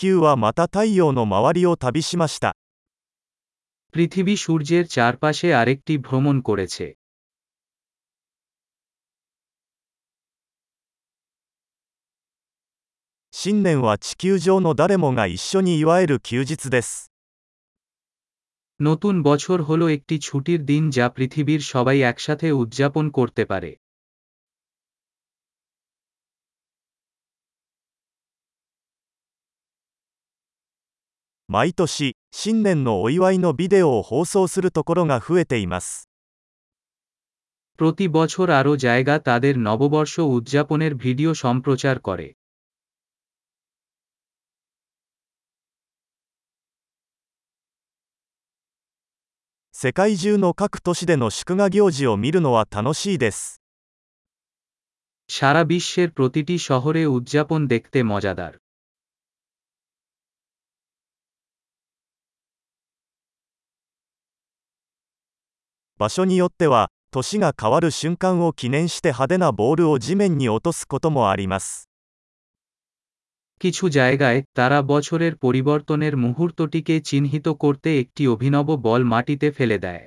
球はまた太陽の周りを旅しました পৃথিবী সূর্যের চারপাশে আরেকটি ভ্রমণ করেছে 新年は地球上の誰もが一緒に祝える休日です নতুন বছর হল একটি ছুটির দিন যা পৃথিবীর সবাই একসাথে উদযাপন করতে পারে 毎年新年のお祝いのビデオを放送するところが増えています প্রতি বছর আরও জায়গা তাদের নববর্ষ উদযাপনের ভিডিও সম্প্রচার করে 世界中の各都市での祝賀行事を見るのは楽しいです সারা বিশ্বের প্রতিটি শহরে উদযাপন দেখতে মজাদার 場所によっては年が変わる瞬間を記念して派手なボールを地面に落とすこともあります কিছু জায়গায় তারা বছরের পরিবর্তনের মুহূর্তটিকে চিহ্নিত করতে একটি অভিনব বল মাটিতে ফেলে দেয়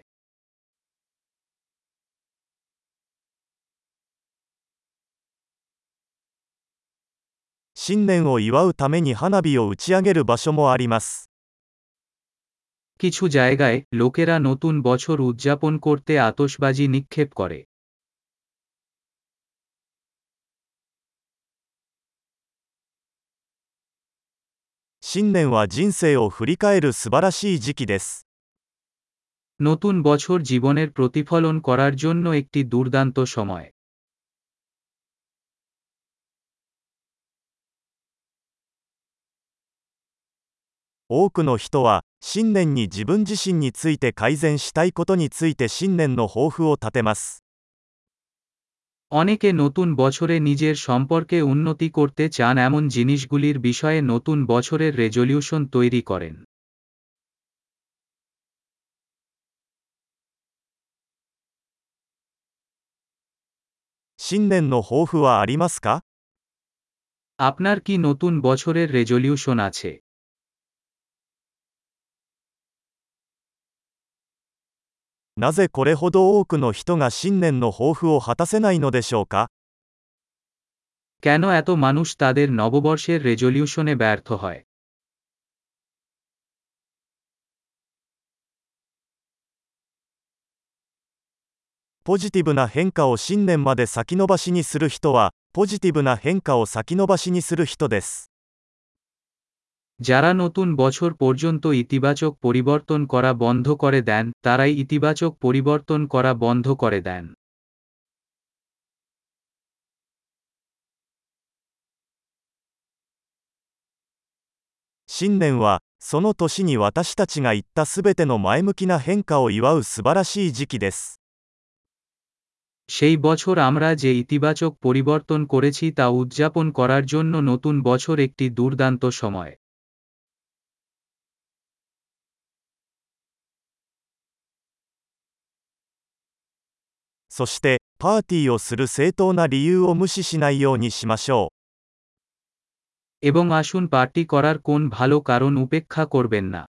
新年を祝うために花火を打ち上げる場所もあります কিছু জায়গায় লোকেরা নতুন বছর উদযাপন করতে আতসবাজি নিক্ষেপ করে। নতুন বছর জীবনের প্রতিফলন করার জন্য একটি দুর্দান্ত সময়। 多くの人は新年に自分自身について改善したいことについて新年の抱負を立てます অনেকে নতুন বছরে নিজের সম্পর্কে উন্নতি করতে চান এমন জিনিসগুলির বিষয়ে নতুন বছরের রেজলিউশন তৈরি করেন 新年の抱負はありますか আপনার কি নতুন বছরের রেজলিউশন আছে なぜこれほど多くの人が新年の抱負を果たせないのでしょうか কেন এত মানুষ তাদের নববর্ষের রেজলিউশনে ব্যর্থ হয় ポジティブな変化を新年まで先延ばしにする人はポジティブな変化を先延ばしにする人です যারা নতুন বছর পর্যন্ত ইতিবাচক পরিবর্তন করা বন্ধ করে দেন তারাই ইতিবাচক পরিবর্তন করা বন্ধ করে দেন 新年はその年に私たちが言ったすべての前向きな変化を祝う素晴らしい時期です সেই বছর আমরা যে ইতিবাচক পরিবর্তন করেছি তা উদযাপন করার জন্য নতুন বছর একটি দুর্দান্ত সময় そしてパーティーをする正当な理由を無視しないようにしましょう এবং আসুন পার্টি করার কোন ভালো কারণ উপেক্ষা করবেন না